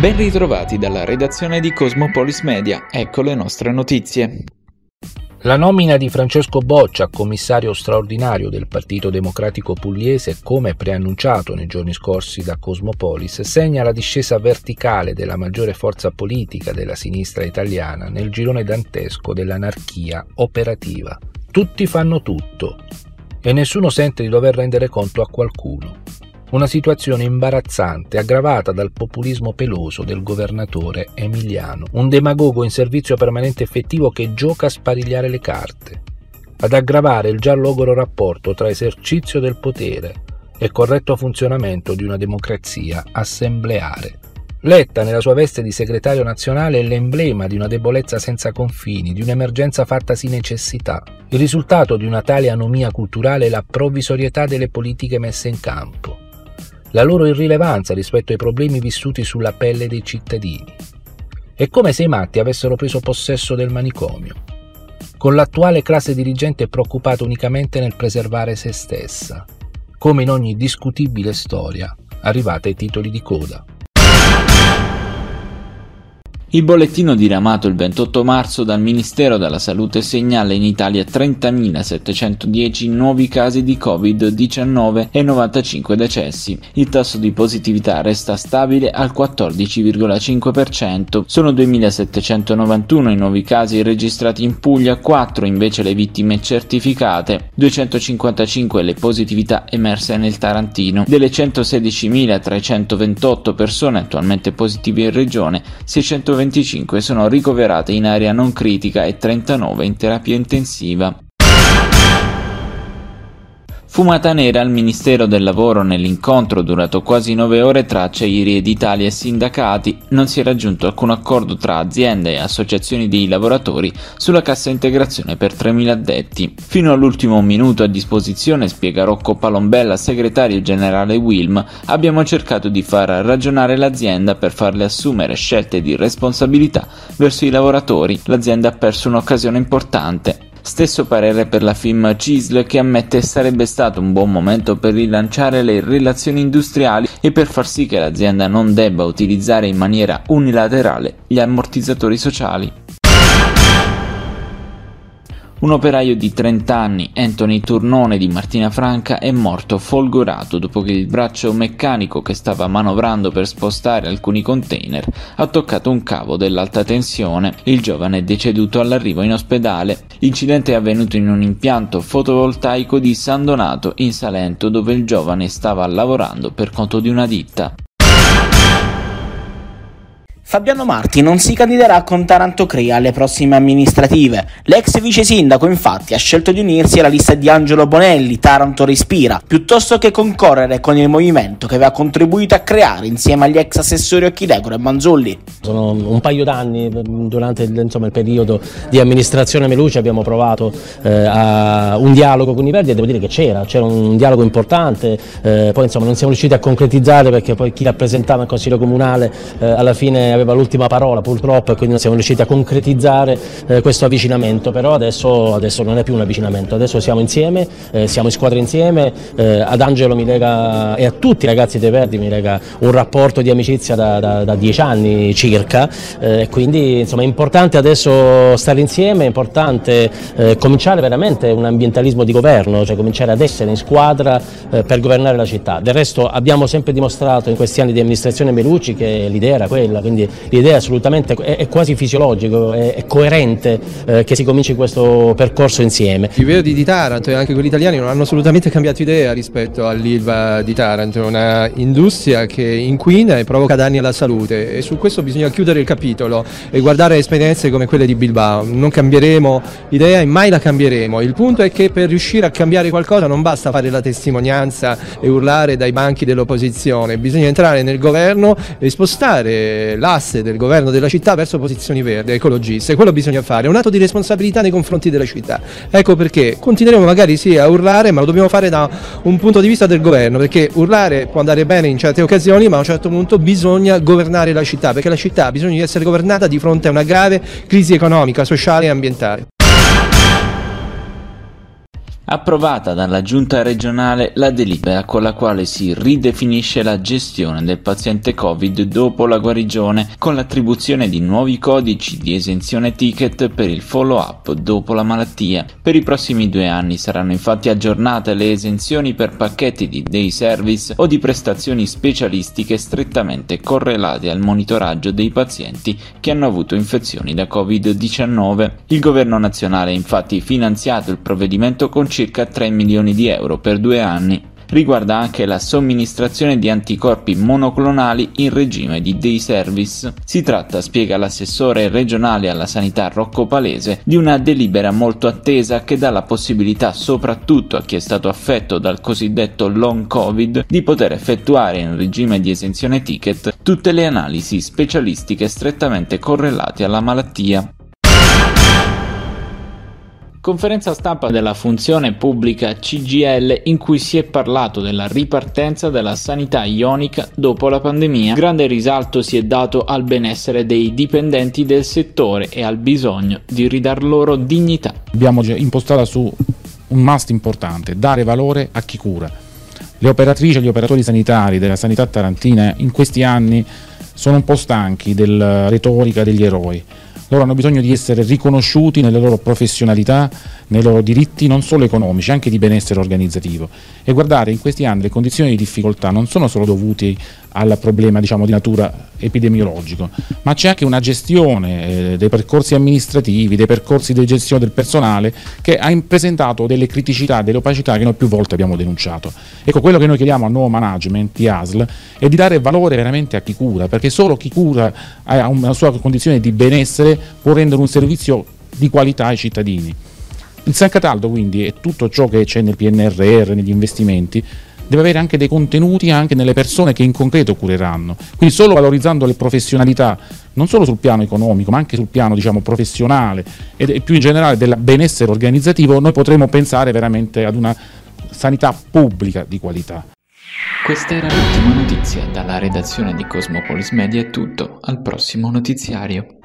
Ben ritrovati dalla redazione di Cosmopolis Media, ecco le nostre notizie. La nomina di Francesco Boccia, commissario straordinario del Partito Democratico Pugliese, come preannunciato nei giorni scorsi da Cosmopolis, segna la discesa verticale della maggiore forza politica della sinistra italiana nel girone dantesco dell'anarchia operativa. Tutti fanno tutto e nessuno sente di dover rendere conto a qualcuno. Una situazione imbarazzante aggravata dal populismo peloso del governatore Emiliano, un demagogo in servizio permanente effettivo che gioca a sparigliare le carte, ad aggravare il già logoro rapporto tra esercizio del potere e corretto funzionamento di una democrazia assembleare. Letta nella sua veste di segretario nazionale è l'emblema di una debolezza senza confini, di un'emergenza fattasi necessità. Il risultato di una tale anomia culturale è la provvisorietà delle politiche messe in campo la loro irrilevanza rispetto ai problemi vissuti sulla pelle dei cittadini. È come se i matti avessero preso possesso del manicomio, con l'attuale classe dirigente preoccupata unicamente nel preservare se stessa, come in ogni discutibile storia arrivata ai titoli di coda. Il bollettino diramato il 28 marzo dal Ministero della Salute segnala in Italia 30.710 nuovi casi di Covid-19 e 95 decessi. Il tasso di positività resta stabile al 14,5%. Sono 2.791 i nuovi casi registrati in Puglia, 4 invece le vittime certificate, 255 le positività emerse nel Tarantino. Delle 116.328 persone attualmente positive in regione, 620 125 sono ricoverate in area non critica e 39 in terapia intensiva. Fumata nera al Ministero del Lavoro nell'incontro durato quasi nove ore tra Acciairi ed Italia e sindacati non si è raggiunto alcun accordo tra aziende e associazioni di lavoratori sulla cassa integrazione per 3.000 addetti. Fino all'ultimo minuto a disposizione, spiega Rocco Palombella, segretario generale Wilm, abbiamo cercato di far ragionare l'azienda per farle assumere scelte di responsabilità verso i lavoratori. L'azienda ha perso un'occasione importante Stesso parere per la firma CISL che ammette sarebbe stato un buon momento per rilanciare le relazioni industriali e per far sì che l'azienda non debba utilizzare in maniera unilaterale gli ammortizzatori sociali. Un operaio di 30 anni, Anthony Turnone di Martina Franca, è morto folgorato dopo che il braccio meccanico che stava manovrando per spostare alcuni container ha toccato un cavo dell'alta tensione. Il giovane è deceduto all'arrivo in ospedale. L'incidente è avvenuto in un impianto fotovoltaico di San Donato in Salento dove il giovane stava lavorando per conto di una ditta. Fabiano Marti non si candiderà con Taranto Crea alle prossime amministrative. L'ex vice sindaco infatti ha scelto di unirsi alla lista di Angelo Bonelli, Taranto Respira, piuttosto che concorrere con il movimento che aveva contribuito a creare insieme agli ex assessori Occhidegoro e Manzulli. Sono un paio d'anni, durante il, insomma, il periodo di amministrazione Meluci abbiamo provato eh, a un dialogo con i Verdi e devo dire che c'era, c'era un dialogo importante, eh, poi insomma non siamo riusciti a concretizzare perché poi chi rappresentava il Consiglio Comunale eh, alla fine aveva l'ultima parola purtroppo e quindi non siamo riusciti a concretizzare eh, questo avvicinamento, però adesso, adesso, non è più un avvicinamento, adesso siamo insieme, eh, siamo in squadra insieme, eh, ad Angelo lega e a tutti i ragazzi dei Verdi mi lega un rapporto di amicizia da, da, da dieci anni circa. Eh, quindi insomma è importante adesso stare insieme, è importante eh, cominciare veramente un ambientalismo di governo, cioè cominciare ad essere in squadra eh, per governare la città. Del resto abbiamo sempre dimostrato in questi anni di amministrazione Meluci che l'idea era quella, quindi l'idea assolutamente è, è, quasi fisiologico, è, è coerente eh, che si cominci questo percorso insieme. I Verdi di Taranto e anche quelli italiani non hanno assolutamente cambiato idea rispetto all'ILVA di Taranto, è una industria che inquina e provoca danni alla salute e su questo bisogna chiudere il capitolo e guardare esperienze come quelle di Bilbao. Non cambieremo idea e mai la cambieremo. Il punto è che per riuscire a cambiare qualcosa non basta fare la testimonianza e urlare dai banchi dell'opposizione, bisogna entrare nel governo e spostare l'asse asse del governo della città verso posizioni verdi, ecologiste, quello bisogna fare, è un atto di responsabilità nei confronti della città. Ecco perché continueremo magari sì a urlare, ma lo dobbiamo fare da un punto di vista del governo, perché urlare può andare bene in certe occasioni, ma a un certo punto bisogna governare la città, perché la città ha bisogno di essere governata di fronte a una grave crisi economica, sociale e ambientale. Approvata dalla giunta regionale la delibera con la quale si ridefinisce la gestione del paziente Covid dopo la guarigione, con l'attribuzione di nuovi codici di esenzione ticket per il follow-up dopo la malattia. Per i prossimi due anni saranno infatti aggiornate le esenzioni per pacchetti di day service o di prestazioni specialistiche strettamente correlate al monitoraggio dei pazienti che hanno avuto infezioni da Covid-19. Il governo nazionale ha infatti finanziato il provvedimento con circa 3 milioni di euro per due anni. Riguarda anche la somministrazione di anticorpi monoclonali in regime di day service. Si tratta, spiega l'assessore regionale alla sanità Rocco Palese, di una delibera molto attesa che dà la possibilità soprattutto a chi è stato affetto dal cosiddetto long covid di poter effettuare in regime di esenzione ticket tutte le analisi specialistiche strettamente correlate alla malattia. Conferenza stampa della funzione pubblica CGL in cui si è parlato della ripartenza della sanità ionica dopo la pandemia. Grande risalto si è dato al benessere dei dipendenti del settore e al bisogno di ridar loro dignità. Abbiamo impostato su un must importante, dare valore a chi cura. Le operatrici e gli operatori sanitari della sanità tarantina in questi anni sono un po' stanchi della retorica degli eroi loro hanno bisogno di essere riconosciuti nelle loro professionalità, nei loro diritti non solo economici, anche di benessere organizzativo. E guardate, in questi anni le condizioni di difficoltà non sono solo dovute al problema diciamo, di natura epidemiologica, ma c'è anche una gestione eh, dei percorsi amministrativi, dei percorsi di gestione del personale che ha presentato delle criticità, delle opacità che noi più volte abbiamo denunciato. Ecco, quello che noi chiediamo al nuovo management di ASL è di dare valore veramente a chi cura, perché solo chi cura ha una sua condizione di benessere può rendere un servizio di qualità ai cittadini. Il San Cataldo quindi è tutto ciò che c'è nel PNRR, negli investimenti, deve avere anche dei contenuti anche nelle persone che in concreto cureranno. Quindi solo valorizzando le professionalità, non solo sul piano economico, ma anche sul piano diciamo, professionale e più in generale del benessere organizzativo, noi potremo pensare veramente ad una sanità pubblica di qualità. Questa era l'ultima notizia. Dalla redazione di Cosmopolis Media è tutto. Al prossimo notiziario.